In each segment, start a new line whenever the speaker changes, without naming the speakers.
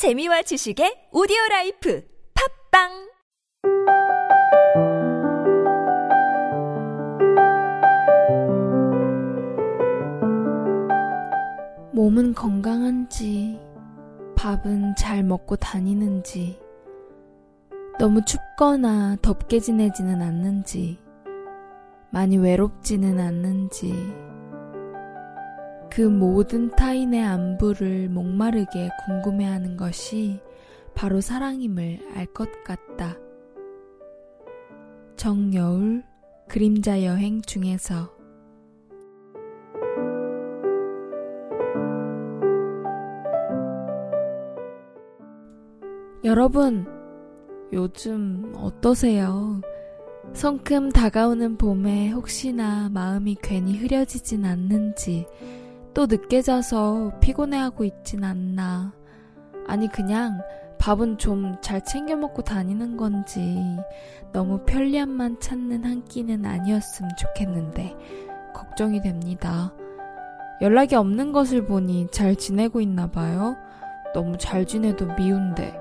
재미와 지식의 오디오 라이프 팝빵!
몸은 건강한지, 밥은 잘 먹고 다니는지, 너무 춥거나 덥게 지내지는 않는지, 많이 외롭지는 않는지, 그 모든 타인의 안부를 목마르게 궁금해하는 것이 바로 사랑임을 알 것 같다. 정여울 그림자 여행 중에서 여러분, 요즘 어떠세요? 성큼 다가오는 봄에 혹시나 마음이 괜히 흐려지진 않는지, 또 늦게 자서 피곤해하고 있진 않나. 아니, 그냥 밥은 좀 잘 챙겨 먹고 다니는 건지, 너무 편리함만 찾는 한 끼는 아니었으면 좋겠는데, 걱정이 됩니다. 연락이 없는 것을 보니 잘 지내고 있나 봐요. 너무 잘 지내도 미운데.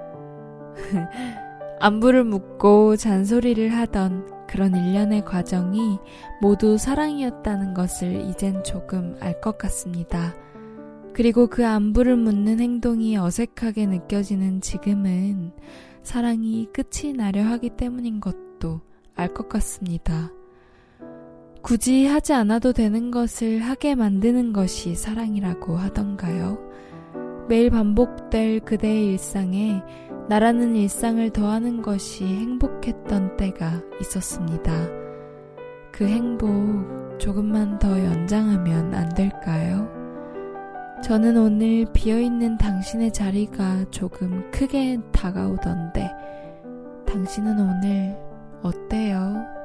안부를 묻고 잔소리를 하던 그런 일련의 과정이 모두 사랑이었다는 것을 이젠 조금 알 것 같습니다. 그리고 그 안부를 묻는 행동이 어색하게 느껴지는 지금은 사랑이 끝이 나려 하기 때문인 것도 알 것 같습니다. 굳이 하지 않아도 되는 것을 하게 만드는 것이 사랑이라고 하던가요? 매일 반복될 그대의 일상에 나라는 일상을 더하는 것이 행복했던 때가 있었습니다. 그 행복 조금만 더 연장하면 안 될까요? 저는 오늘 비어있는 당신의 자리가 조금 크게 다가오던데, 당신은 오늘 어때요?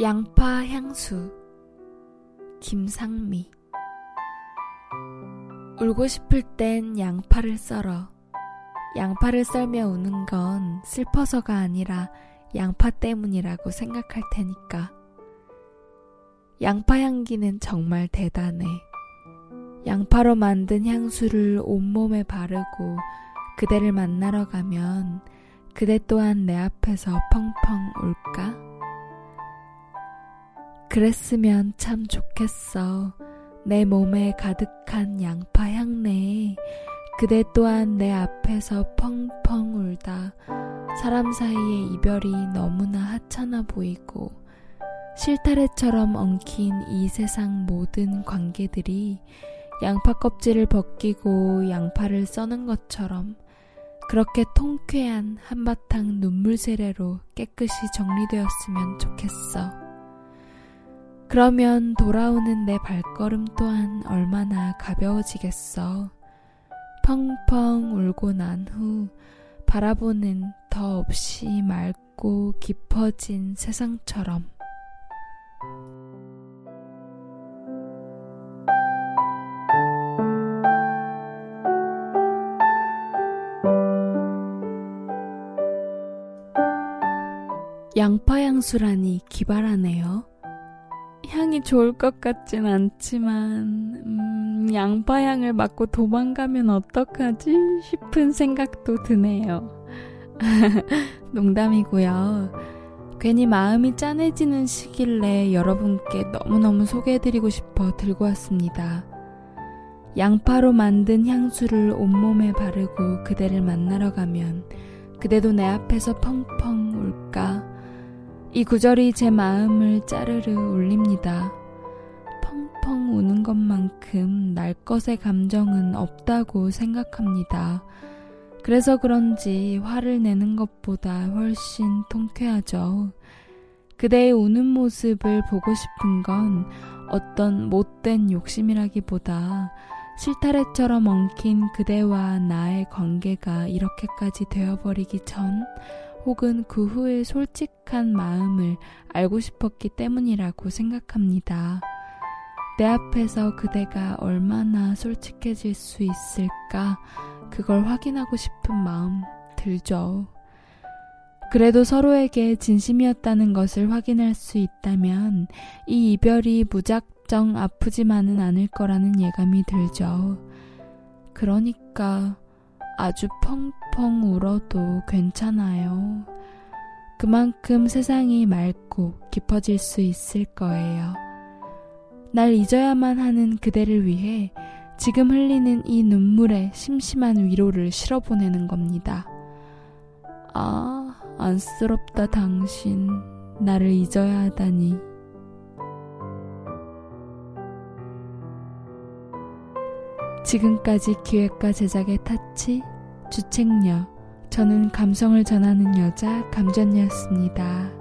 양파 향수 김상미. 울고 싶을 땐 양파를 썰어. 양파를 썰며 우는 건 슬퍼서가 아니라 양파 때문이라고 생각할 테니까. 양파 향기는 정말 대단해. 양파로 만든 향수를 온몸에 바르고 그대를 만나러 가면 그대 또한 내 앞에서 펑펑 울까? 그랬으면 참 좋겠어. 내 몸에 가득한 양파 향내에 그대 또한 내 앞에서 펑펑 울다 사람 사이의 이별이 너무나 하찮아 보이고 실타래처럼 엉킨 이 세상 모든 관계들이 양파 껍질을 벗기고 양파를 써는 것처럼 그렇게 통쾌한 한바탕 눈물 세례로 깨끗이 정리되었으면 좋겠어. 그러면 돌아오는 내 발걸음 또한 얼마나 가벼워지겠어. 펑펑 울고 난 후 바라보는 더 없이 맑고 깊어진 세상처럼. 양파 향수라니 기발하네요. 향이 좋을 것 같진 않지만, 음, 양파 향을 맡고 도망가면 어떡하지? 싶은 생각도 드네요. 농담이고요. 괜히 마음이 짠해지는 시길래 여러분께 너무너무 소개해드리고 싶어 들고 왔습니다. 양파로 만든 향수를 온몸에 바르고 그대를 만나러 가면 그대도 내 앞에서 펑펑 울까? 이 구절이 제 마음을 짜르르 울립니다. 펑펑 우는 것만큼 날 것의 감정은 없다고 생각합니다. 그래서 그런지 화를 내는 것보다 훨씬 통쾌하죠. 그대의 우는 모습을 보고 싶은 건 어떤 못된 욕심이라기보다 실타래처럼 엉킨 그대와 나의 관계가 이렇게까지 되어버리기 전 혹은 그 후의 솔직한 마음을 알고 싶었기 때문이라고 생각합니다. 내 앞에서 그대가 얼마나 솔직해질 수 있을까, 그걸 확인하고 싶은 마음 들죠. 그래도 서로에게 진심이었다는 것을 확인할 수 있다면 이 이별이 무작정 아프지만은 않을 거라는 예감이 들죠. 그러니까 아주 펑펑 울어도 괜찮아요. 그만큼 세상이 맑고 깊어질 수 있을 거예요. 날 잊어야만 하는 그대를 위해 지금 흘리는 이 눈물에 심심한 위로를 실어보내는 겁니다. 아, 안쓰럽다, 당신. 나를 잊어야 하다니. 지금까지 기획과 제작의 타치, 주책녀, 저는 감성을 전하는 여자 감전이었습니다.